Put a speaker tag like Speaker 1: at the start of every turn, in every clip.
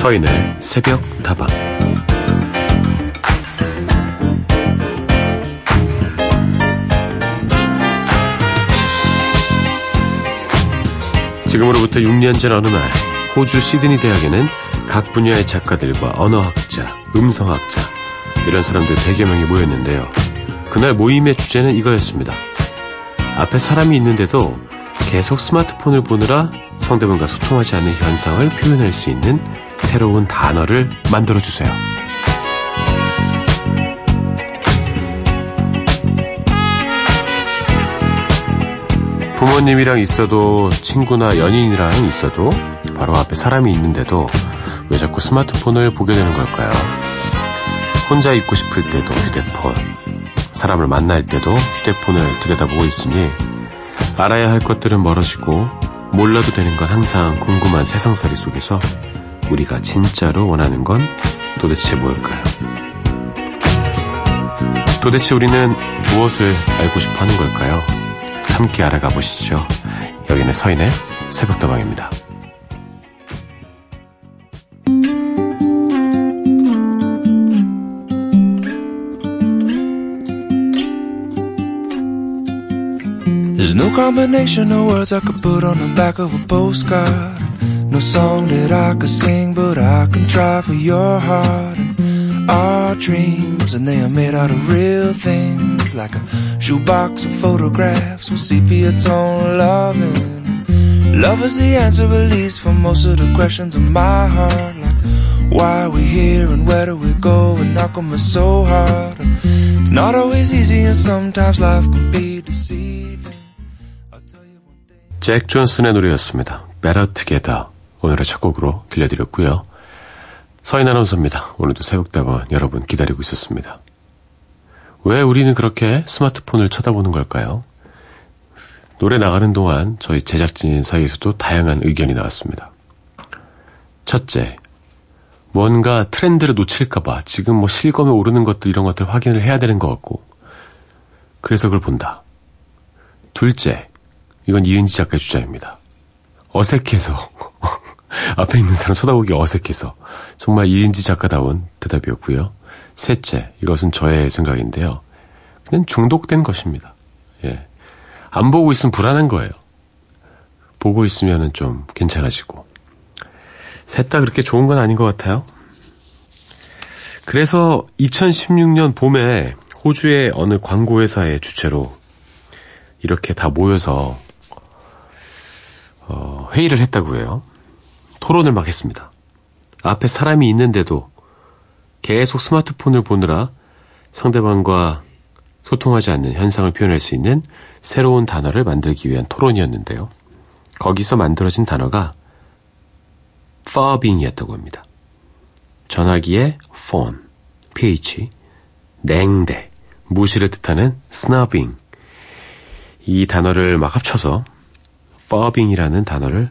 Speaker 1: 서인의 새벽 다방 지금으로부터 6년 전 어느 날 호주 시드니 대학에는 각 분야의 작가들과 언어학자, 음성학자 이런 사람들 100여 명이 모였는데요. 그날 모임의 주제는 이거였습니다. 앞에 사람이 있는데도 계속 스마트폰을 보느라 상대방과 소통하지 않는 현상을 표현할 수 있는 새로운 단어를 만들어주세요. 부모님이랑 있어도 친구나 연인이랑 있어도 바로 앞에 사람이 있는데도 왜 자꾸 스마트폰을 보게 되는 걸까요? 혼자 있고 싶을 때도 휴대폰, 사람을 만날 때도 휴대폰을 들여다보고 있으니 알아야 할 것들은 멀어지고 몰라도 되는 건 항상 궁금한 세상살이 속에서 우리가 진짜로 원하는 건 도대체 뭘까요? 도대체 우리는 무엇을 알고 싶어 하는 걸까요? 함께 알아가 보시죠. 여기는 서인의 새벽다방입니다. There's no combination of words I could put on the back of a postcard. No song that I could sing, but I can try for your heart. And our dreams, and they are made out of real things, like a shoebox of photographs with sepia tone loving. Love is the answer, at least, for most of the questions in my heart. Like, why are we here and where do we go? And knock on us so hard. And it's not always easy, and sometimes life can be deceiving. 잭 존슨의 노래였습니다. Better Together. 오늘의 첫 곡으로 들려드렸고요. 서인 아나운서입니다. 오늘도 새벽다방 여러분 기다리고 있었습니다. 왜 우리는 그렇게 스마트폰을 쳐다보는 걸까요? 노래 나가는 동안 저희 제작진 사이에서도 다양한 의견이 나왔습니다. 첫째, 뭔가 트렌드를 놓칠까봐 지금 뭐 실검에 오르는 것들 이런 것들 확인을 해야 되는 것 같고, 그래서 그걸 본다. 둘째, 이건 이은지 작가의 주장입니다. 어색해서. 앞에 있는 사람 쳐다보기 어색해서. 정말 이은지 작가다운 대답이었고요. 셋째, 이것은 저의 생각인데요. 그냥 중독된 것입니다. 예. 안 보고 있으면 불안한 거예요. 보고 있으면 좀 괜찮아지고. 셋 다 그렇게 좋은 건 아닌 것 같아요. 그래서 2016년 봄에 호주의 어느 광고회사의 주체로 이렇게 다 모여서 어, 회의를 했다고 해요. 토론을 막 했습니다. 앞에 사람이 있는데도 계속 스마트폰을 보느라 상대방과 소통하지 않는 현상을 표현할 수 있는 새로운 단어를 만들기 위한 토론이었는데요. 거기서 만들어진 단어가 phobbing이었다고 합니다. 전화기의 phone, ph, 냉대, 무시를 뜻하는 snubbing. 이 단어를 막 합쳐서 phobbing이라는 단어를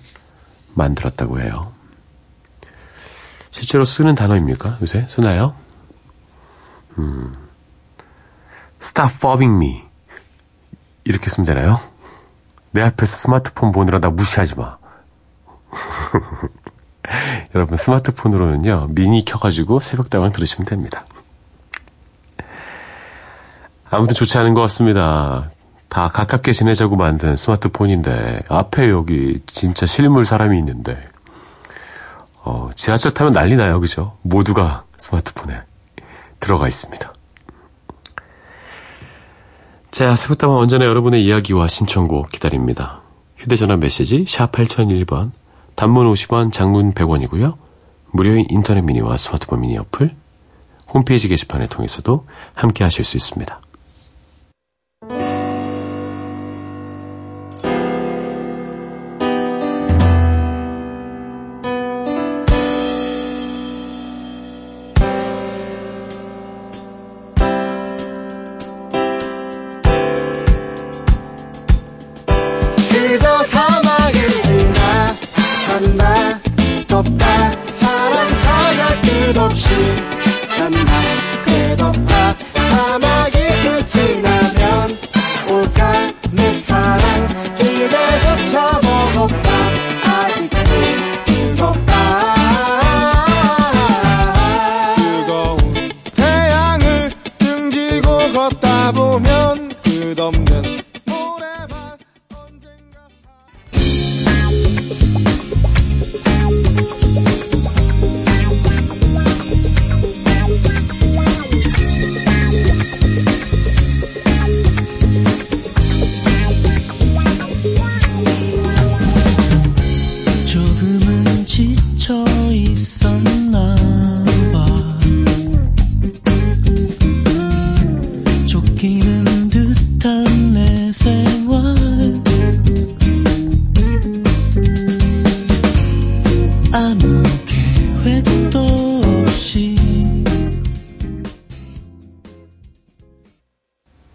Speaker 1: 만들었다고 해요. 실제로 쓰는 단어입니까? 요새 쓰나요? 음, stop phobbing me. 이렇게 쓰면 되나요? 내 앞에서 스마트폰 보느라 나 무시하지 마. 여러분, 스마트폰으로는요, 미니 켜가지고 새벽다방 들으시면 됩니다. 아무튼 좋지 않은 것 같습니다. 다 가깝게 지내자고 만든 스마트폰인데 앞에 여기 진짜 실물 사람이 있는데 어, 지하철 타면 난리 나요, 그죠? 모두가 스마트폰에 들어가 있습니다. 자, 새벽다방 언제나 여러분의 이야기와 신청곡 기다립니다. 휴대전화 메시지 샵 8001번, 단문 50원, 장문 100원이고요. 무료인 인터넷 미니와 스마트폰 미니 어플, 홈페이지 게시판을 통해서도 함께 하실 수 있습니다.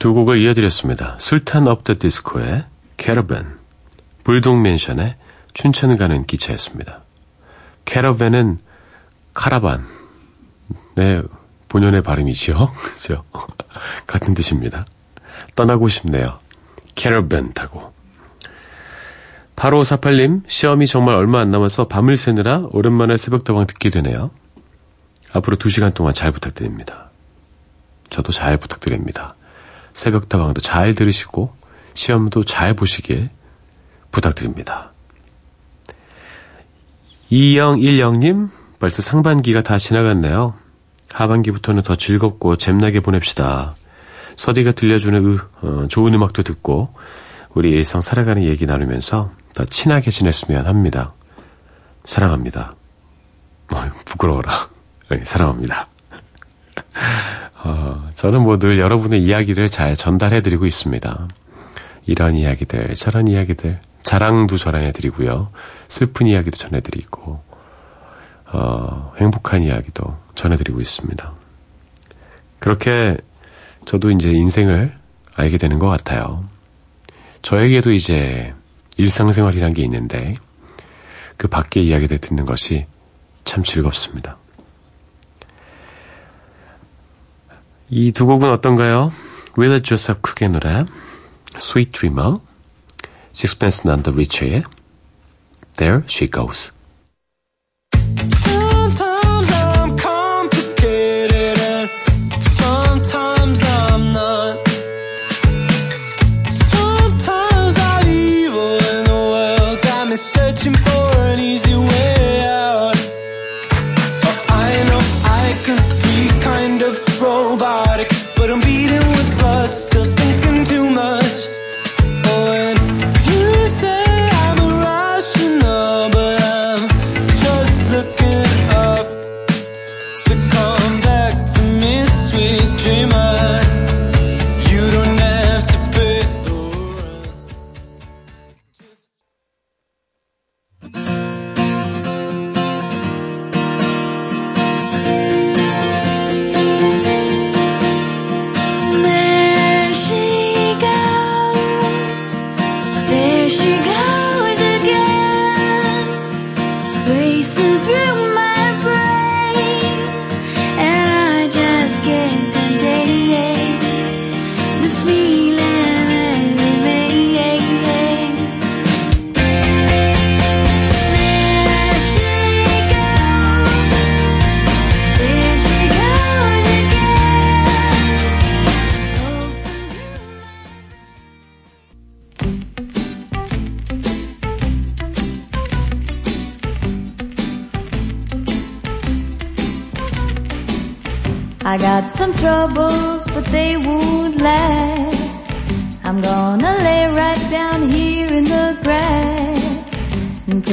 Speaker 1: 두 곡을 이어드렸습니다. 술탄 오브 더 디스코의 캐러밴, 불독맨션의 춘천 가는 기차였습니다. 캐러밴은 카라반, 네, 본연의 발음이지요. 그죠? 같은 뜻입니다. 떠나고 싶네요. 캐러밴 타고. 8548님, 시험이 정말 얼마 안 남아서 밤을 새느라 오랜만에 새벽다방 듣게 되네요. 앞으로 2시간 동안 잘 부탁드립니다. 저도 잘 부탁드립니다. 새벽다방도 잘 들으시고 시험도 잘 보시길 부탁드립니다. 2010님, 벌써 상반기가 다 지나갔네요. 하반기부터는 더 즐겁고 잼나게 보냅시다. 서디가 들려주는 으, 어, 좋은 음악도 듣고 우리 일상 살아가는 얘기 나누면서 더 친하게 지냈으면 합니다. 사랑합니다. 어, 부끄러워라. 네, 사랑합니다. 어, 저는 뭐 늘 여러분의 이야기를 잘 전달해드리고 있습니다. 이런 이야기들, 저런 이야기들, 자랑도 전해드리고요. 슬픈 이야기도 전해드리고, 어, 행복한 이야기도 전해드리고 있습니다. 그렇게 저도 이제 인생을 알게 되는 것 같아요. 저에게도 이제 일상생활이란 게 있는데, 그 밖의 이야기들 듣는 것이 참 즐겁습니다. 이 두 곡은 어떤가요? 윌러 조셉 쿡의 노래 Sweet Dreamer Sixpence None the Richer의 There She Goes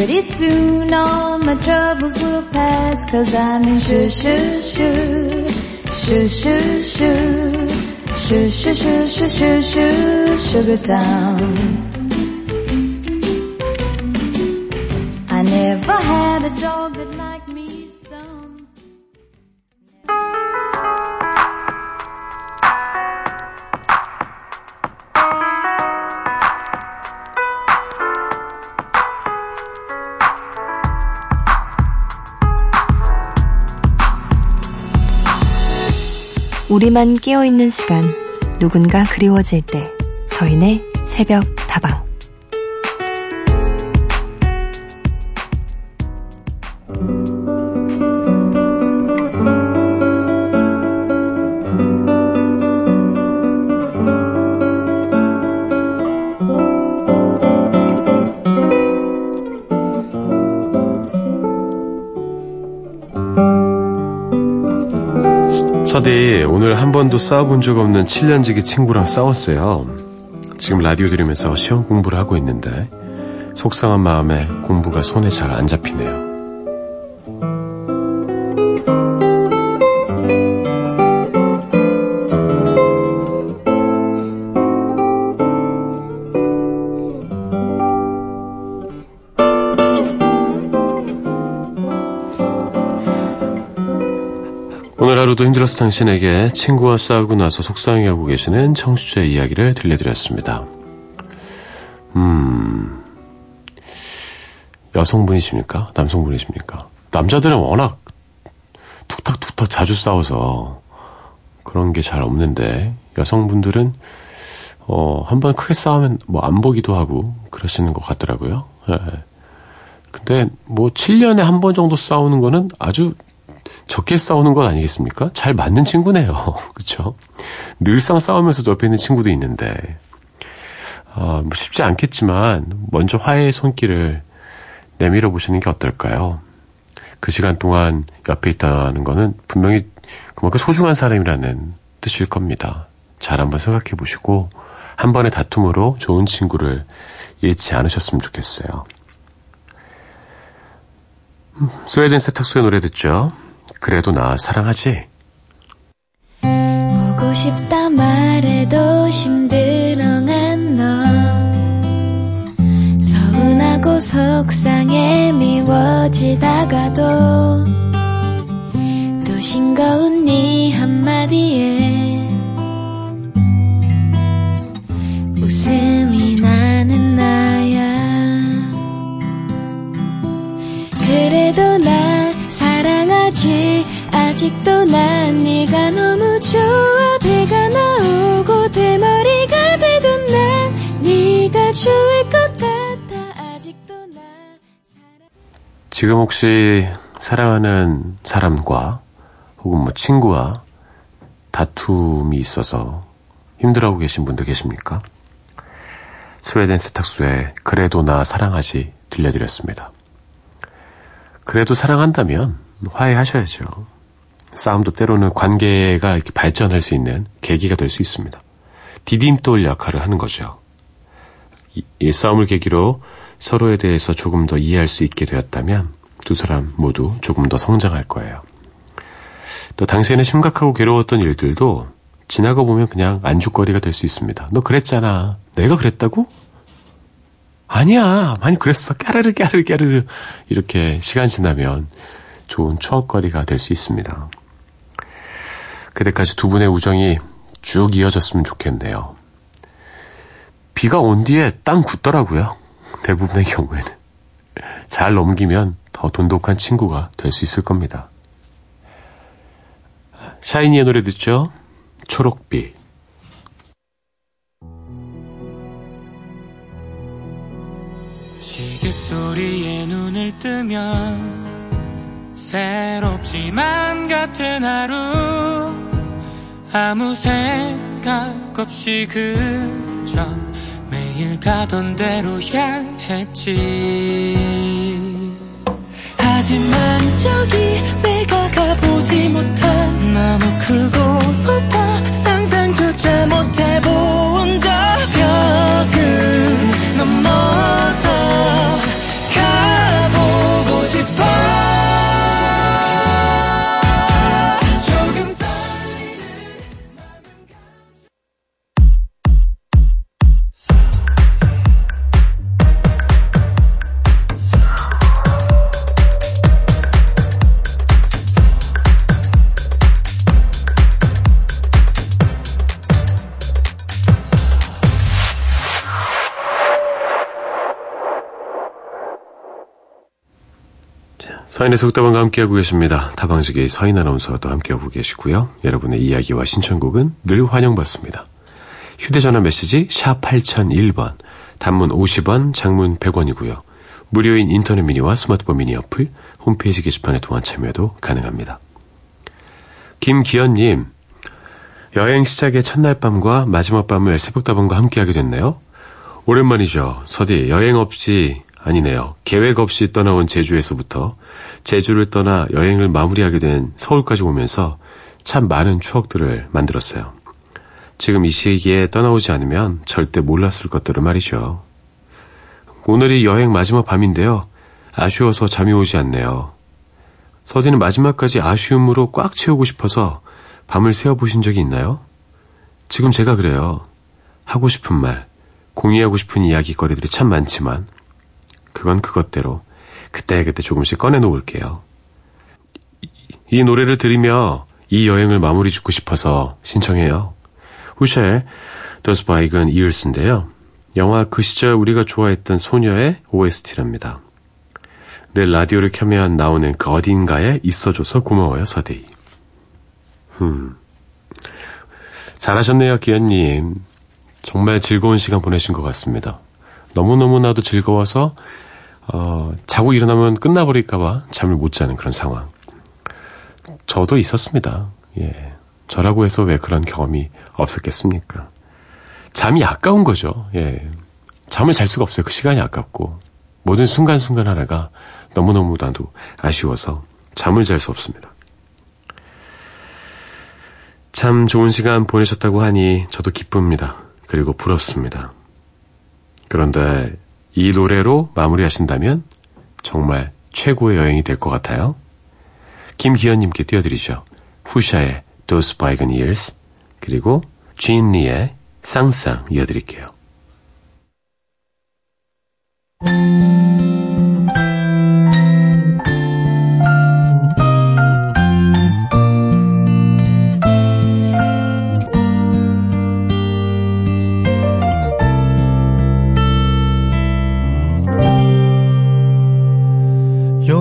Speaker 2: pretty soon all my troubles will pass, cause I'm in shoo shoo shoo, shoo shoo shoo, shoo shoo shoo shoo shoo shoo, sugar town.
Speaker 3: 우리만 깨어있는 시간, 누군가 그리워질 때, 서인의 새벽
Speaker 1: 서디, 오늘 한 번도 싸워본 적 없는 7년지기 친구랑 싸웠어요. 지금 라디오 들으면서 시험 공부를 하고 있는데, 속상한 마음에 공부가 손에 잘 안 잡히네요. 하루도 힘들어서 당신에게 친구와 싸우고 나서 속상해하고 계시는 청취자의 이야기를 들려드렸습니다. 음, 여성분이십니까? 남성분이십니까? 남자들은 워낙 툭탁툭탁 자주 싸워서 그런 게 잘 없는데 여성분들은 어, 한번 크게 싸우면 뭐 안 보기도 하고 그러시는 것 같더라고요. 예. 근데 뭐 7년에 한 번 정도 싸우는 거는 아주 적게 싸우는 건 아니겠습니까? 잘 맞는 친구네요. 그렇죠? 늘상 싸우면서 옆에 있는 친구도 있는데 어, 뭐 쉽지 않겠지만 먼저 화해의 손길을 내밀어 보시는 게 어떨까요? 그 시간 동안 옆에 있다는 거는 분명히 그만큼 소중한 사람이라는 뜻일 겁니다. 잘 한번 생각해 보시고 한 번의 다툼으로 좋은 친구를 잃지 않으셨으면 좋겠어요. 음, 스웨덴 세탁소의 노래 듣죠? 그래도 나 사랑하지?
Speaker 4: 보고 싶다 말해도 힘들어한 너 서운하고 속상해 미워지다가도 또 싱거운 네 한마디에 사랑하지 아직도 난 네가 너무 좋아 배가 나오고 대머리가 돼도 난 네가 좋을 것 같아 아직도 나 사랑
Speaker 1: 지금 혹시 사랑하는 사람과 혹은 뭐 친구와 다툼이 있어서 힘들어하고 계신 분도 계십니까? 스웨덴 세탁소에 그래도 나 사랑하지 들려드렸습니다. 그래도 사랑한다면 화해하셔야죠. 싸움도 때로는 관계가 이렇게 발전할 수 있는 계기가 될 수 있습니다. 디딤돌 역할을 하는 거죠. 이, 이 싸움을 계기로 서로에 대해서 조금 더 이해할 수 있게 되었다면 두 사람 모두 조금 더 성장할 거예요. 또 당시에는 심각하고 괴로웠던 일들도 지나고 보면 그냥 안주거리가 될 수 있습니다. 너 그랬잖아. 내가 그랬다고? 아니야. 많이 그랬어. 까르르 까르르 까르르. 이렇게 시간 지나면 좋은 추억거리가 될 수 있습니다. 그때까지 두 분의 우정이 쭉 이어졌으면 좋겠네요. 비가 온 뒤에 땅 굳더라고요. 대부분의 경우에는. 잘 넘기면 더 돈독한 친구가 될 수 있을 겁니다. 샤이니의 노래 듣죠? 초록비.
Speaker 5: 시계 소리에 눈을 뜨면 새롭지만 같은 하루. 아무 생각 없이 그저 매일 가던 대로 향했지. 하지만 저기 내가 가보지 못한 너무 크고 높아 상상조차 못해본 저
Speaker 1: 서인의 속다방과 함께하고 계십니다. 다방지기 서인 아나운서도 함께하고 계시고요. 여러분의 이야기와 신청곡은 늘 환영받습니다. 휴대전화 메시지 샵 8001번, 단문 50원, 장문 100원이고요. 무료인 인터넷 미니와 스마트폰 미니 어플, 홈페이지 게시판에 통한 참여도 가능합니다. 김기현님, 여행 시작의 첫날 밤과 마지막 밤을 새벽다방과 함께하게 됐네요. 오랜만이죠. 서디, 여행 없이, 아니네요. 계획 없이 떠나온 제주에서부터 제주를 떠나 여행을 마무리하게 된 서울까지 오면서 참 많은 추억들을 만들었어요. 지금 이 시기에 떠나오지 않으면 절대 몰랐을 것들을 말이죠. 오늘이 여행 마지막 밤인데요. 아쉬워서 잠이 오지 않네요. 서진은 마지막까지 아쉬움으로 꽉 채우고 싶어서 밤을 새워보신 적이 있나요? 지금 제가 그래요. 하고 싶은 말, 공유하고 싶은 이야기거리들이 참 많지만, 그건 그것대로 그때 그때 조금씩 꺼내놓을게요. 이, 이 노래를 들으며 이 여행을 마무리 짓고 싶어서 신청해요. 후쉘, Those Bygone Years인데요. 영화 그 시절 우리가 좋아했던 소녀의 OST랍니다. 늘 라디오를 켜면 나오는 그 어딘가에 있어줘서 고마워요, 서대희. 흠. 잘하셨네요, 기현님. 정말 즐거운 시간 보내신 것 같습니다. 너무너무나도 즐거워서, 어, 자고 일어나면 끝나버릴까봐 잠을 못 자는 그런 상황. 저도 있었습니다. 예. 저라고 해서 왜 그런 경험이 없었겠습니까? 잠이 아까운 거죠. 예. 잠을 잘 수가 없어요. 그 시간이 아깝고. 모든 순간순간 하나가 너무너무 나도 아쉬워서 잠을 잘 수 없습니다. 참 좋은 시간 보내셨다고 하니 저도 기쁩니다. 그리고 부럽습니다. 그런데 이 노래로 마무리하신다면 정말 최고의 여행이 될 것 같아요. 김기현님께 띄워드리죠. 후샤의 Those Bygone Years 그리고 주인리의 쌍쌍 이어드릴게요.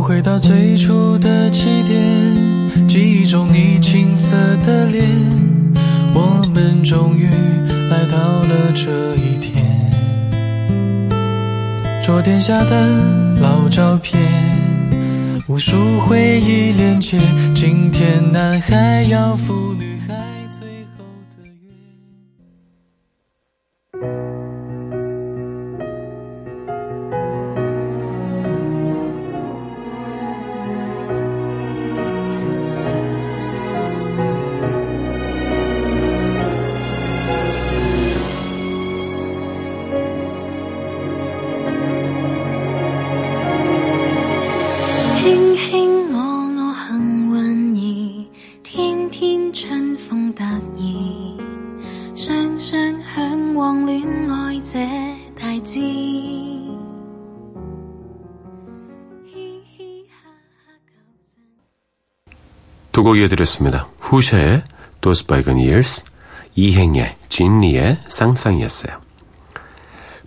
Speaker 5: 回到最初的起点，记忆中你青涩的脸，我们终于来到了这一天。桌垫下的老照片，无数回忆连接，今天男孩要赴
Speaker 1: 곡 이어드렸습니다. 후샤의 Those Bygone Years, 이행의 진리의 쌍쌍이었어요.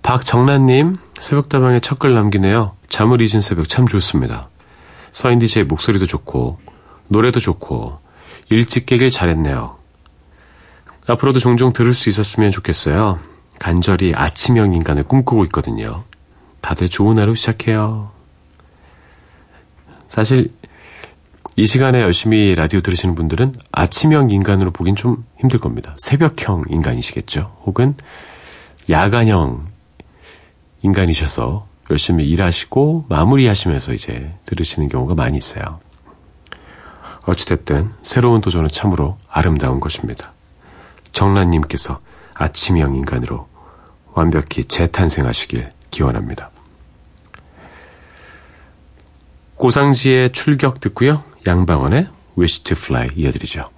Speaker 1: 박정란님, 새벽다방에 첫 글 남기네요. 잠을 잊은 새벽 참 좋습니다. 서인 디제의 목소리도 좋고, 노래도 좋고, 일찍 깨길 잘했네요. 앞으로도 종종 들을 수 있었으면 좋겠어요. 간절히 아침형 인간을 꿈꾸고 있거든요. 다들 좋은 하루 시작해요. 사실 이 시간에 열심히 라디오 들으시는 분들은 아침형 인간으로 보긴 좀 힘들 겁니다. 새벽형 인간이시겠죠? 혹은 야간형 인간이셔서 열심히 일하시고 마무리하시면서 이제 들으시는 경우가 많이 있어요. 어찌됐든 새로운 도전은 참으로 아름다운 것입니다. 정란님께서 아침형 인간으로 완벽히 재탄생하시길 기원합니다. 고상지의 출격 듣고요. 양방원의 Wish to Fly 이어드리죠.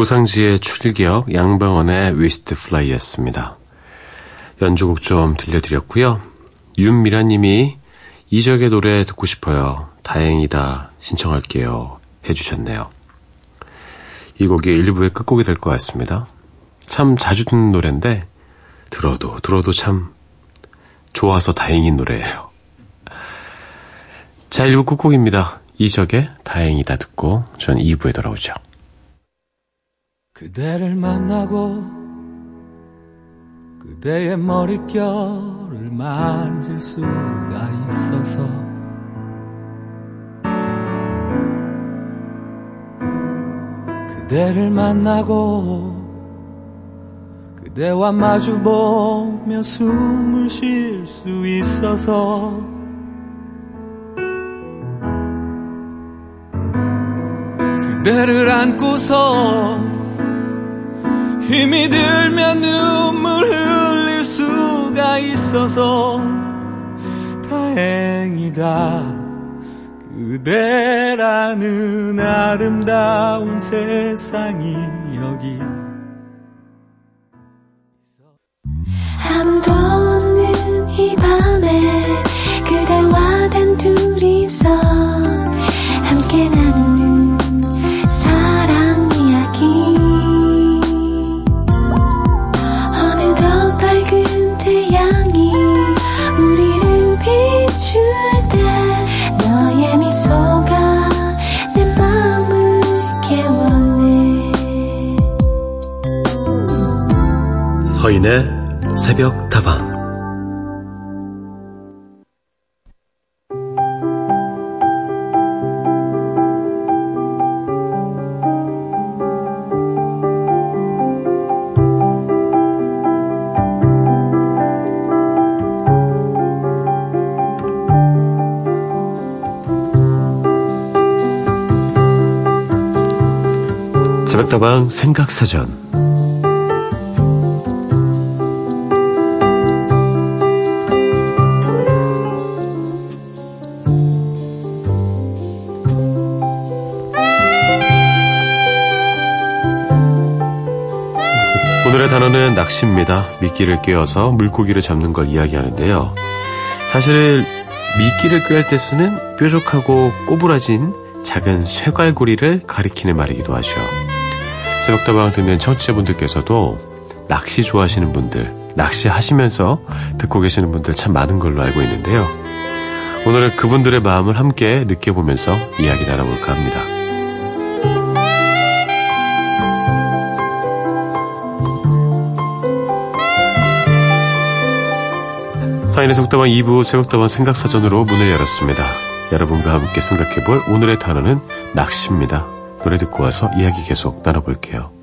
Speaker 1: 고상지의 출격, 양방언의 Wish to Fly였습니다. 연주곡 좀 들려드렸고요. 윤미라님이 이적의 노래 듣고 싶어요. 다행이다. 신청할게요. 해주셨네요. 이 곡이 1부의 끝곡이 될 것 같습니다. 참 자주 듣는 노래인데 들어도 들어도 참 좋아서 다행인 노래예요. 자, 1부 끝곡입니다. 이적의 다행이다 듣고 전 2부에 돌아오죠.
Speaker 5: 그대를 만나고 그대의 머릿결을 만질 수가 있어서 그대를 만나고 그대와 마주보며 숨을 쉴 수 있어서 그대를 안고서 힘이 들면 눈물 흘릴 수가 있어서 다행이다. 그대라는 아름다운 세상이 여기
Speaker 6: 아무도 밤에 그대와 단 둘이서 함께 나
Speaker 1: 서인의 새벽 다방. 새벽 다방 생각사전 오늘의 단어는 낚시입니다. 미끼를 꿰어서 물고기를 잡는 걸 이야기하는데요. 사실 미끼를 꿰할 때 쓰는 뾰족하고 꼬부라진 작은 쇠갈고리를 가리키는 말이기도 하죠. 새벽다방 듣는 청취자분들께서도 낚시 좋아하시는 분들, 낚시하시면서 듣고 계시는 분들 참 많은 걸로 알고 있는데요. 오늘은 그분들의 마음을 함께 느껴보면서 이야기 나눠볼까 합니다. 사인의 속다방 2부 새벽다방 생각사전으로 문을 열었습니다. 여러분과 함께 생각해볼 오늘의 단어는 낚시입니다. 노래 듣고 와서 이야기 계속 나눠볼게요.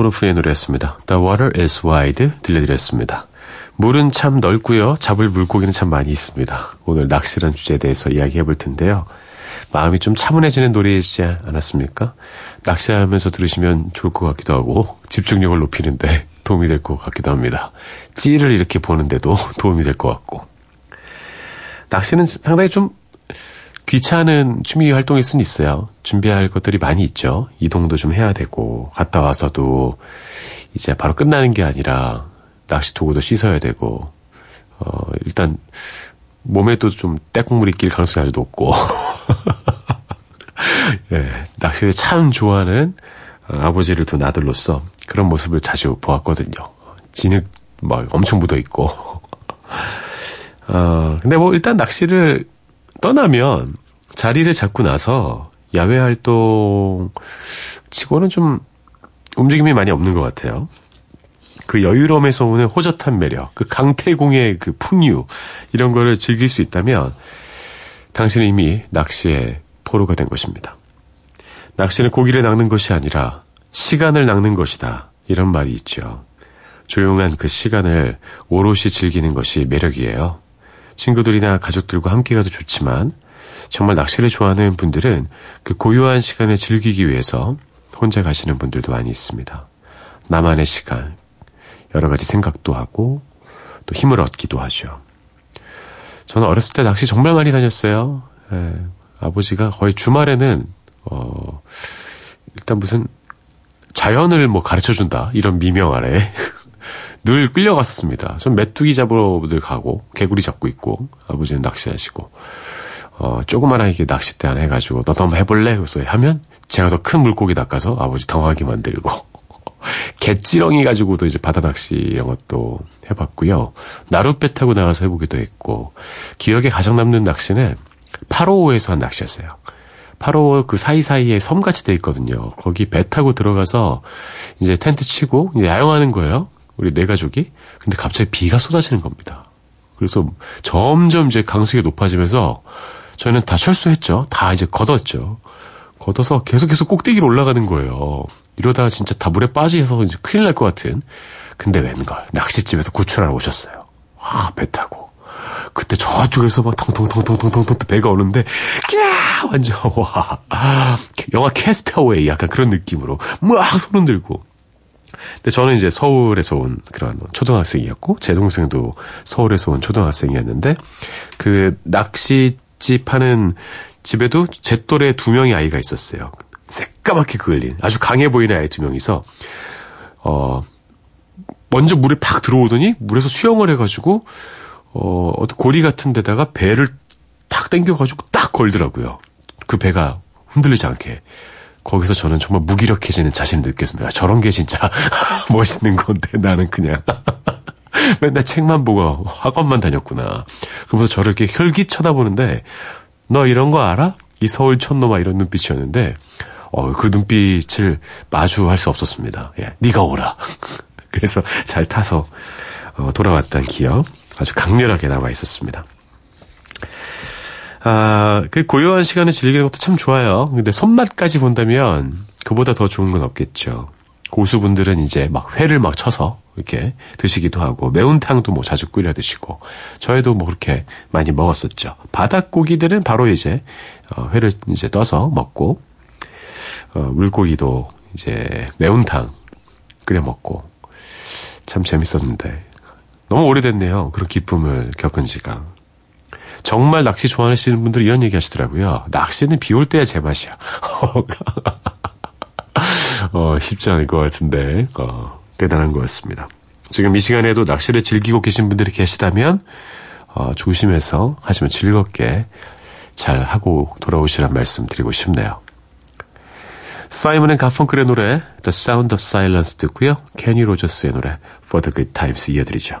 Speaker 1: 깔라보르프의 노래였습니다. The Water is Wide 들려드렸습니다. 물은 참 넓고요. 잡을 물고기는 참 많이 있습니다. 오늘 낚시란 주제에 대해서 이야기해 볼 텐데요. 마음이 좀 차분해지는 노래이지 않았습니까? 낚시하면서 들으시면 좋을 것 같기도 하고 집중력을 높이는데 도움이 될 것 같기도 합니다. 찌를 이렇게 보는데도 도움이 될 것 같고 낚시는 상당히 좀 귀찮은 취미 활동일 수는 있어요. 준비할 것들이 많이 있죠. 이동도 좀 해야 되고, 갔다 와서도 이제 바로 끝나는 게 아니라, 낚시 도구도 씻어야 되고, 어, 일단, 몸에도 좀 때국물이 낄 가능성이 아주 높고, 예, 낚시를 참 좋아하는 어, 아버지를 둔 아들로서 그런 모습을 자주 보았거든요. 진흙 막 엄청 묻어 있고. 어, 근데 뭐 일단 낚시를 떠나면 자리를 잡고 나서 야외 활동 치고는 좀 움직임이 많이 없는 것 같아요. 그 여유로움에서 오는 호젓한 매력, 그 강태공의 그 풍류, 이런 거를 즐길 수 있다면 당신은 이미 낚시의 포로가 된 것입니다. 낚시는 고기를 낚는 것이 아니라 시간을 낚는 것이다. 이런 말이 있죠. 조용한 그 시간을 오롯이 즐기는 것이 매력이에요. 친구들이나 가족들과 함께 가도 좋지만 정말 낚시를 좋아하는 분들은 그 고요한 시간을 즐기기 위해서 혼자 가시는 분들도 많이 있습니다. 나만의 시간, 여러 가지 생각도 하고 또 힘을 얻기도 하죠. 저는 어렸을 때 낚시 정말 많이 다녔어요. 예, 아버지가 거의 주말에는 어 일단 무슨 자연을 뭐 가르쳐 준다 이런 미명 아래 늘 끌려갔었습니다. 전 메뚜기 잡으러 늘 가고 개구리 잡고 있고 아버지는 낚시하시고 어 조그만하게 낚싯대 하나 해가지고 너도 한번 해볼래? 그래서 하면 제가 더 큰 물고기 낚아서 아버지 당황하게 만들고 개찌렁이 가지고도 이제 바다 낚시 이런 것도 해봤고요. 나룻배 타고 나가서 해보기도 했고 기억에 가장 남는 낚시는 8호에서 한 낚시였어요. 8호 그 사이사이에 섬같이 돼 있거든요. 거기 배 타고 들어가서 이제 텐트 치고 이제 야영하는 거예요. 우리 네 가족이. 근데 갑자기 비가 쏟아지는 겁니다. 그래서 점점 이제 강수가 높아지면서 저희는 다 철수했죠. 다 이제 걷었죠. 걷어서 계속 계속 꼭대기로 올라가는 거예요. 이러다가 진짜 다 물에 빠지해서 이제 큰일 날 것 같은. 근데 웬걸 낚시집에서 구출하러 오셨어요. 와, 배 타고. 그때 저쪽에서 막 텅텅텅텅텅텅텅 배가 오는데, 야 완전, 와. 영화 캐스터웨이 약간 그런 느낌으로 막 손흔 들고. 근데 저는 이제 서울에서 온 그런 초등학생이었고, 제 동생도 서울에서 온 초등학생이었는데, 그 낚시집 하는 집에도 제 또래 두 명의 아이가 있었어요. 새까맣게 그을린 아주 강해 보이는 아이 두 명이서 어 먼저 물에 팍 들어오더니 물에서 수영을 해가지고 어 어떤 고리 같은 데다가 배를 탁 당겨가지고 딱 걸더라고요. 그 배가 흔들리지 않게. 거기서 저는 정말 무기력해지는 자신을 느꼈습니다. 저런 게 진짜 멋있는 건데 나는 그냥 맨날 책만 보고 학원만 다녔구나. 그러면서 저를 이렇게 혈기 쳐다보는데 너 이런 거 알아? 이 서울 촌놈아 이런 눈빛이었는데 어, 그 눈빛을 마주할 수 없었습니다. 예, 네가 오라. 그래서 잘 타서 어, 돌아왔던 기억 아주 강렬하게 남아 있었습니다. 아, 그 고요한 시간을 즐기는 것도 참 좋아요. 근데 손맛까지 본다면 그보다 더 좋은 건 없겠죠. 고수분들은 이제 막 회를 막 쳐서 이렇게 드시기도 하고 매운탕도 뭐 자주 끓여 드시고 저희도 뭐 그렇게 많이 먹었었죠. 바닷고기들은 바로 이제 어, 회를 이제 떠서 먹고 어, 물고기도 이제 매운탕 끓여 먹고 참 재밌었는데 너무 오래됐네요. 그런 기쁨을 겪은 지가. 정말 낚시 좋아하시는 분들 이런 얘기 하시더라고요. 낚시는 비 올 때야 제맛이야. 어, 쉽지 않을 것 같은데, 어, 대단한 것 같습니다. 지금 이 시간에도 낚시를 즐기고 계신 분들이 계시다면, 어, 조심해서 하시면 즐겁게 잘 하고 돌아오시란 말씀 드리고 싶네요. 사이먼 앤 가펑클의 노래 The Sound of Silence 듣고요. 케니 로저스의 노래 For the Good Times 이어드리죠.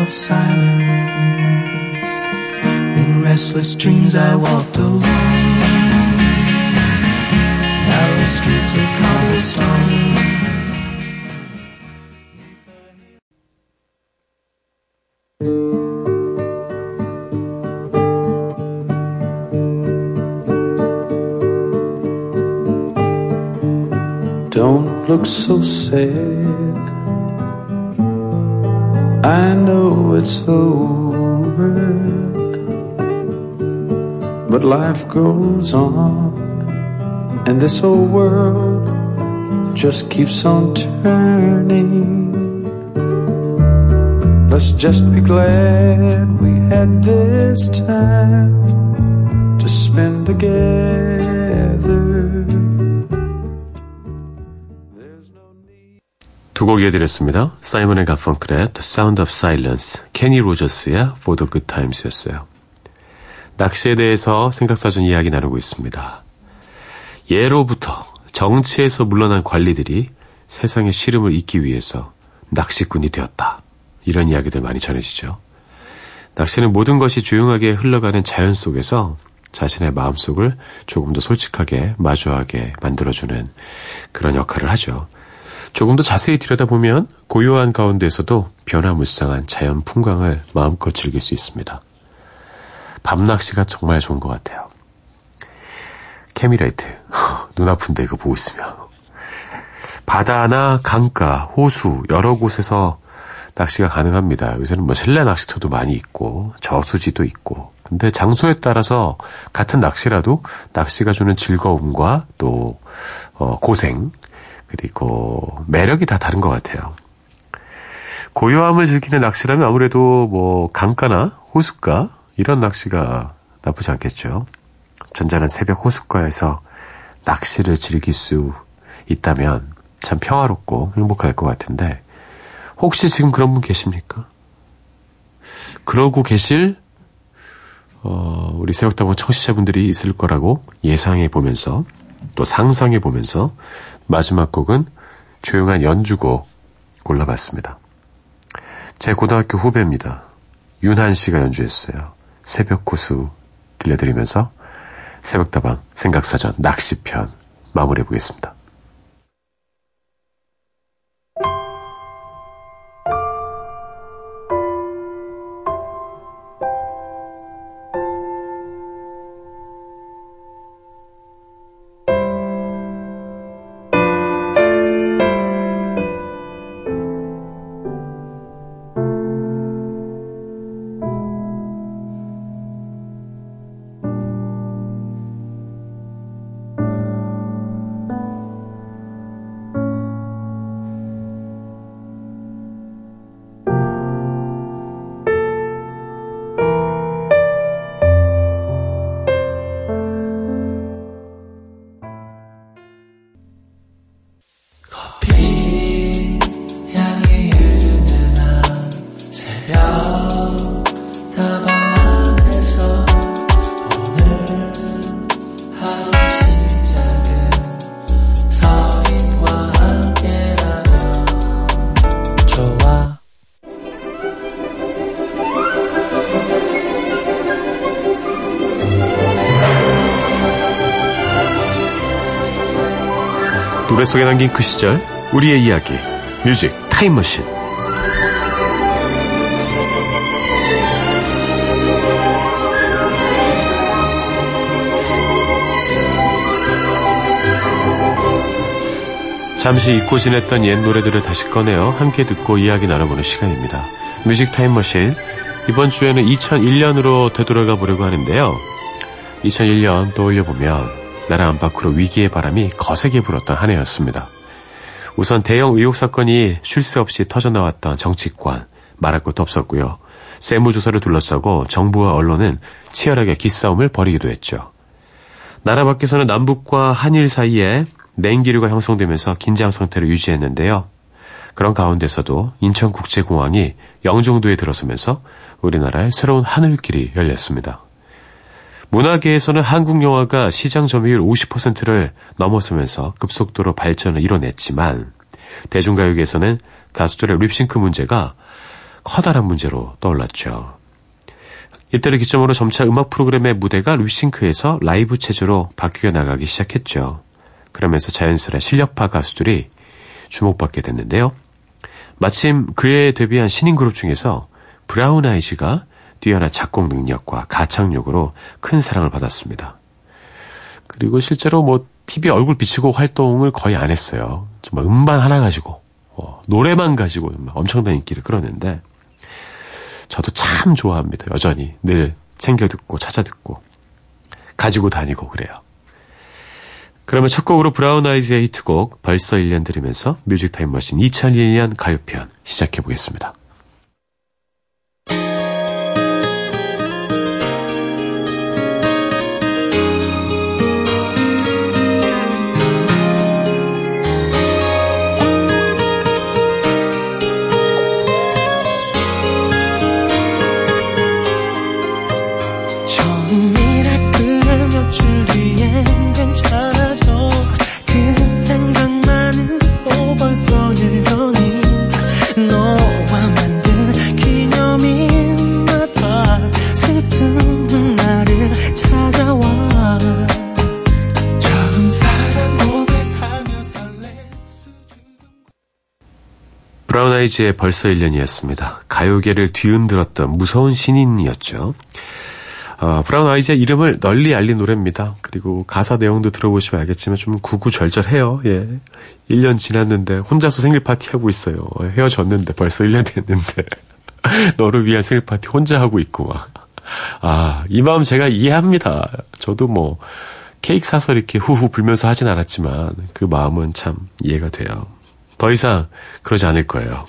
Speaker 5: of silence. In restless dreams I walked alone, narrow streets of cobblestone.
Speaker 7: Don't look so sad. I know it's over, but life goes on, and this old world just keeps on turning. Let's just be glad we had this time to spend together.
Speaker 1: 두 곡 이어드렸습니다. 사이먼 앤 가펑클의 The Sound of Silence, 케니 로저스의 For the Good Times였어요. 낚시에 대해서 생각사전 이야기 나누고 있습니다. 예로부터 정치에서 물러난 관리들이 세상의 시름을 잊기 위해서 낚시꾼이 되었다. 이런 이야기들 많이 전해지죠. 낚시는 모든 것이 조용하게 흘러가는 자연 속에서 자신의 마음속을 조금 더 솔직하게 마주하게 만들어주는 그런 역할을 하죠. 조금 더 자세히 들여다보면 고요한 가운데서도 변화무쌍한 자연 풍광을 마음껏 즐길 수 있습니다. 밤낚시가 정말 좋은 것 같아요. 캐미라이트. 눈 아픈데 이거 보고 있으면. 바다나 강가, 호수 여러 곳에서 낚시가 가능합니다. 요새는 뭐 실내 낚시터도 많이 있고 저수지도 있고. 근데 장소에 따라서 같은 낚시라도 낚시가 주는 즐거움과 또 어, 고생 그리고 매력이 다 다른 것 같아요. 고요함을 즐기는 낚시라면 아무래도 뭐 강가나 호숫가 이런 낚시가 나쁘지 않겠죠. 잔잔한 새벽 호숫가에서 낚시를 즐길 수 있다면 참 평화롭고 행복할 것 같은데 혹시 지금 그런 분 계십니까? 그러고 계실 어, 우리 새벽다방 청취자분들이 있을 거라고 예상해 보면서 또 상상해 보면서 마지막 곡은 조용한 연주곡 골라봤습니다. 제 고등학교 후배입니다. 윤한 씨가 연주했어요. 새벽 호수 들려드리면서 새벽다방 생각사전 낚시편 마무리해 보겠습니다. 노래 속에 남긴 그 시절 우리의 이야기 뮤직 타임머신 잠시 잊고 지냈던 옛 노래들을 다시 꺼내어 함께 듣고 이야기 나눠보는 시간입니다. 뮤직 타임머신 이번 주에는 2001년으로 되돌아가 보려고 하는데요. 2001년 떠올려보면 나라 안팎으로 위기의 바람이 거세게 불었던 한 해였습니다. 우선 대형 의혹 사건이 쉴 새 없이 터져나왔던 정치권 말할 것도 없었고요. 세무조사를 둘러싸고 정부와 언론은 치열하게 기싸움을 벌이기도 했죠. 나라 밖에서는 남북과 한일 사이에 냉기류가 형성되면서 긴장 상태를 유지했는데요. 그런 가운데서도 인천국제공항이 영종도에 들어서면서 우리나라의 새로운 하늘길이 열렸습니다. 문화계에서는 한국 영화가 시장 점유율 50%를 넘어서면서 급속도로 발전을 이뤄냈지만 대중가요계에서는 가수들의 립싱크 문제가 커다란 문제로 떠올랐죠. 이때를 기점으로 점차 음악 프로그램의 무대가 립싱크에서 라이브 체제로 바뀌어 나가기 시작했죠. 그러면서 자연스레 실력파 가수들이 주목받게 됐는데요. 마침 그해 데뷔한 신인 그룹 중에서 브라운 아이즈가 뛰어난 작곡 능력과 가창력으로 큰 사랑을 받았습니다. 그리고 실제로 뭐 TV 얼굴 비치고 활동을 거의 안 했어요. 정말 음반 하나 가지고 어, 노래만 가지고 엄청난 인기를 끌었는데 저도 참 좋아합니다. 여전히 늘 챙겨 듣고 찾아 듣고 가지고 다니고 그래요. 그러면 첫 곡으로 브라운 아이즈의 히트곡 벌써 1년 들으면서 뮤직 타임 머신 2001년 가요편 시작해 보겠습니다. 이즈의 벌써 1년이었습니다. 가요계를 뒤흔들었던 무서운 신인이었죠. 어, 브라운 아이즈의 이름을 널리 알린 노래입니다. 그리고 가사 내용도 들어보시면 알겠지만 좀 구구절절해요. 예. 1년 지났는데 혼자서 생일 파티 하고 있어요. 헤어졌는데 벌써 1년 됐는데 너를 위한 생일 파티 혼자 하고 있고 막. 아, 이 마음 제가 이해합니다. 저도 뭐 케이크 사서 이렇게 후후 불면서 하진 않았지만 그 마음은 참 이해가 돼요. 더 이상 그러지 않을 거예요.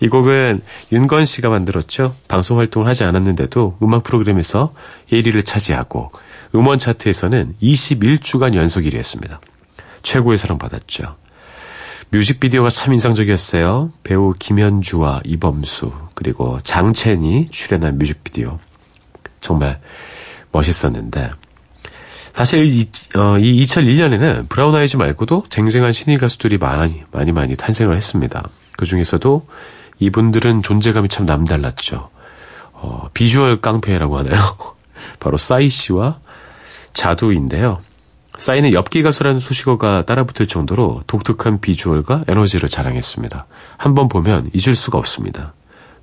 Speaker 1: 이 곡은 윤건 씨가 만들었죠. 방송 활동을 하지 않았는데도 음악 프로그램에서 1위를 차지하고 음원 차트에서는 21주간 연속 1위 했습니다. 최고의 사랑받았죠. 뮤직비디오가 참 인상적이었어요. 배우 김현주와 이범수 그리고 장첸이 출연한 뮤직비디오 정말 멋있었는데 사실 이, 어, 이 2001년에는 브라운 아이즈 말고도 쟁쟁한 신인 가수들이 많이 많이 많이 탄생을 했습니다. 그 중에서도 이분들은 존재감이 참 남달랐죠. 어, 비주얼 깡패라고 하나요? 바로 싸이 씨와 자두인데요. 싸이는 엽기 가수라는 수식어가 따라붙을 정도로 독특한 비주얼과 에너지를 자랑했습니다. 한번 보면 잊을 수가 없습니다.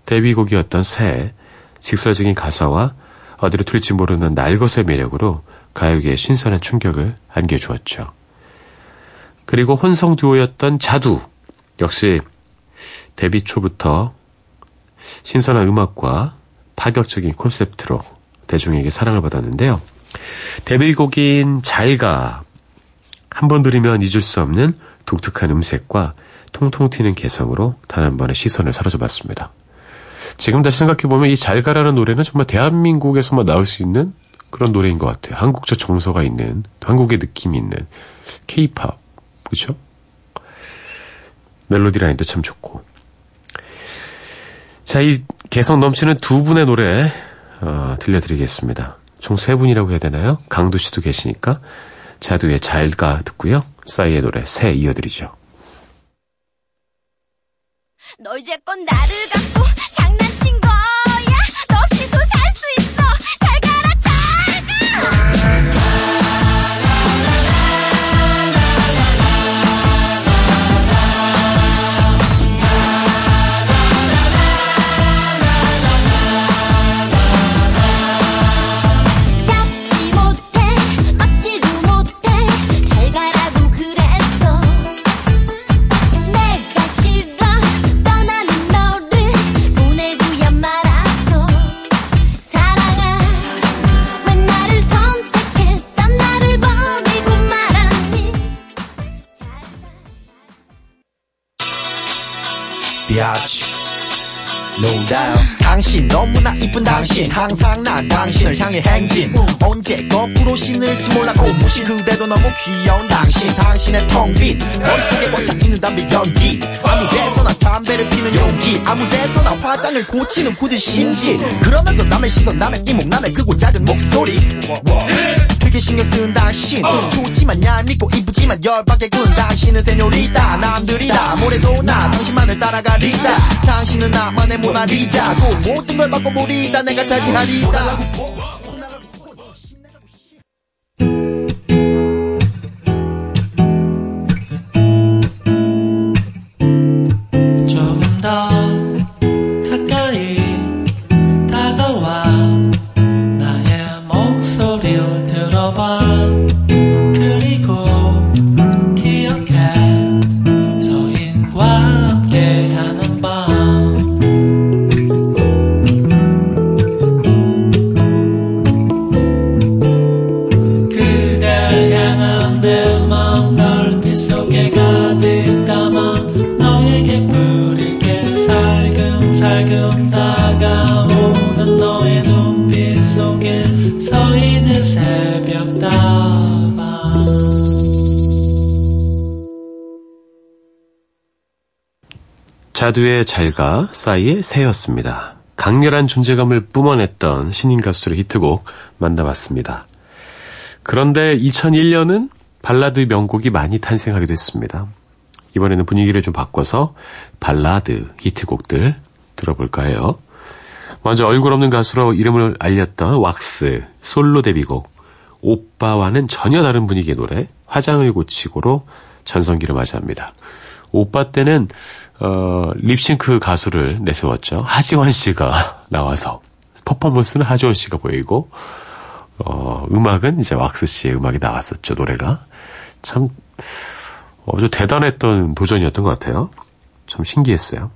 Speaker 1: 데뷔곡이었던 새, 직설적인 가사와 어디로 튈지 모르는 날것의 매력으로 가요계에 신선한 충격을 안겨주었죠. 그리고 혼성 듀오였던 자두, 역시 데뷔 초부터 신선한 음악과 파격적인 콘셉트로 대중에게 사랑을 받았는데요. 데뷔곡인 잘가 한 번 들으면 잊을 수 없는 독특한 음색과 통통 튀는 개성으로 단 한 번의 시선을 사로잡았습니다. 지금 다시 생각해보면 이 잘가라는 노래는 정말 대한민국에서만 나올 수 있는 그런 노래인 것 같아요. 한국적 정서가 있는, 한국의 느낌이 있는 케이팝, 그죠? 멜로디 라인도 참 좋고. 자, 이 개성 넘치는 두 분의 노래 어, 들려드리겠습니다. 총 세 분이라고 해야 되나요? 강두 씨도 계시니까 자두의 잘가 듣고요. 싸이의 노래 새 이어드리죠.
Speaker 8: 너 이제 껏 나를 갖고 장난친 거야 너 없이도
Speaker 9: 당신 항상 난 당신을 향해 행진. 언제 거꾸로 신을지 몰라 고 무시 그래도 너무 귀여운 당신. 당신의 텅빈 머릿속에 꽉차있는 담배 연기. 아무 데서나 담배를 피는 용기. 아무 데서나 화장을 고치는 굳은 심지. 그러면서 남의 시선 남의 이목 남의 크고 작은 목소리 되게 신경 쓰는 당신. 좋지만 얄밉고 이쁘지만 열받게 구는 당신은 세뇨리다. 남들이 다. 뭐래도 나 당신만을 따라가리다. 당신은 나만의 모나리자고 모든 걸 바꿔버리다. 내가 차지하리다
Speaker 1: 자두의 잘가, 싸이의 새였습니다. 강렬한 존재감을 뿜어냈던 신인 가수들의 히트곡 만나봤습니다. 그런데 2001년은 발라드 명곡이 많이 탄생하게 됐습니다. 이번에는 분위기를 좀 바꿔서 발라드 히트곡들 들어볼까 해요. 먼저 얼굴 없는 가수로 이름을 알렸던 왁스 솔로 데뷔곡 오빠와는 전혀 다른 분위기의 노래 화장을 고치고로 전성기를 맞이합니다. 오빠 때는 어, 립싱크 가수를 내세웠죠. 하지원 씨가 나와서 퍼포먼스는 하지원 씨가 보이고 어, 음악은 이제 왁스 씨의 음악이 나왔었죠. 노래가 참 아주 대단했던 도전이었던 것 같아요. 참 신기했어요.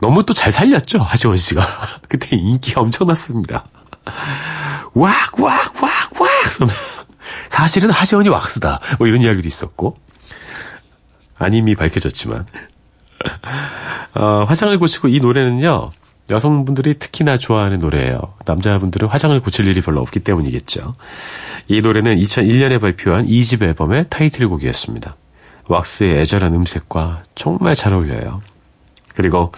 Speaker 1: 너무 또 잘 살렸죠, 하지원 씨가. 그때 인기가 엄청났습니다. 왁, 왁, 왁, 왁! 사실은 하지원이 왁스다. 뭐 이런 이야기도 있었고. 아님이 밝혀졌지만. 어, 화장을 고치고 이 노래는요, 여성분들이 특히나 좋아하는 노래예요. 남자분들은 화장을 고칠 일이 별로 없기 때문이겠죠. 이 노래는 2001년에 발표한 2집 앨범의 타이틀곡이었습니다. 왁스의 애절한 음색과 정말 잘 어울려요. 그리고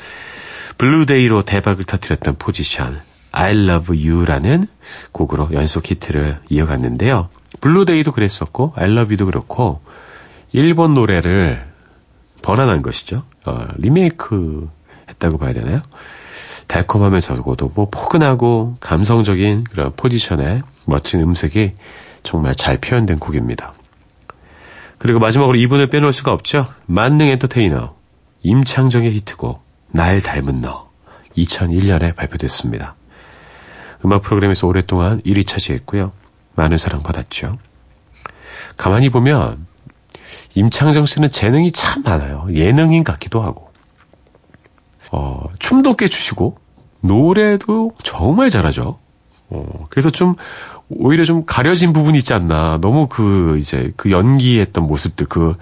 Speaker 1: Blue Day로 대박을 터뜨렸던 포지션 I Love You라는 곡으로 연속 히트를 이어갔는데요. Blue Day도 그랬었고 I Love You도 그렇고 일본 노래를 번안한 것이죠. 어, 리메이크 했다고 봐야 되나요? 달콤하면서도 뭐 포근하고 감성적인 그런 포지션의 멋진 음색이 정말 잘 표현된 곡입니다. 그리고 마지막으로 이분을 빼놓을 수가 없죠. 만능 엔터테이너 임창정의 히트곡 날 닮은 너 2001년에 발표됐습니다. 음악 프로그램에서 오랫동안 1위 차지했고요. 많은 사랑받았죠. 가만히 보면 임창정 씨는 재능이 참 많아요. 예능인 같기도 하고. 어, 춤도 꽤 추시고 노래도 정말 잘하죠. 어, 그래서 좀 오히려 좀 가려진 부분이 있지 않나. 너무 그 이제 그 연기했던 모습들 그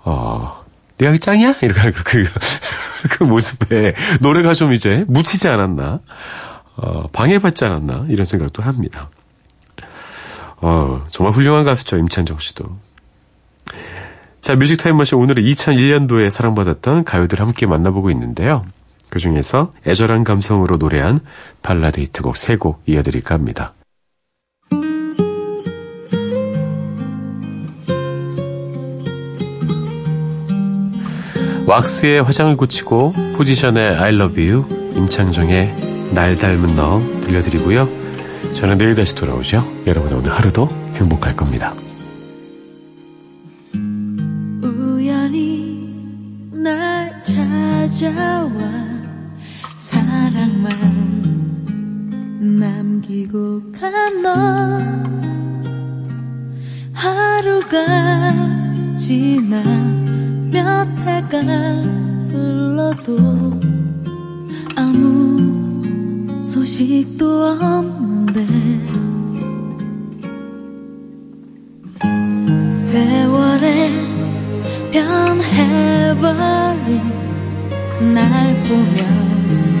Speaker 1: 어, 내가 짱이야? 이렇게 그, 그, 그 모습에 노래가 좀 이제 묻히지 않았나. 어, 방해받지 않았나. 이런 생각도 합니다. 어, 정말 훌륭한 가수죠. 임창정 씨도. 자, 뮤직 타임머신 오늘은 2001년도에 사랑받았던 가요들 함께 만나보고 있는데요. 그 중에서 애절한 감성으로 노래한 발라드 히트곡 3곡 이어드릴까 합니다. 왁스의 화장을 고치고 포지션의 I love you, 임창정의 날 닮은 너 들려드리고요. 저는 내일 다시 돌아오죠. 여러분 오늘 하루도 행복할 겁니다.
Speaker 6: 찾아와 사랑만 남기고 간 너. 하루가 지나 몇 해가 흘러도 아무 소식도 없는데 세월에 변해버린 날 보면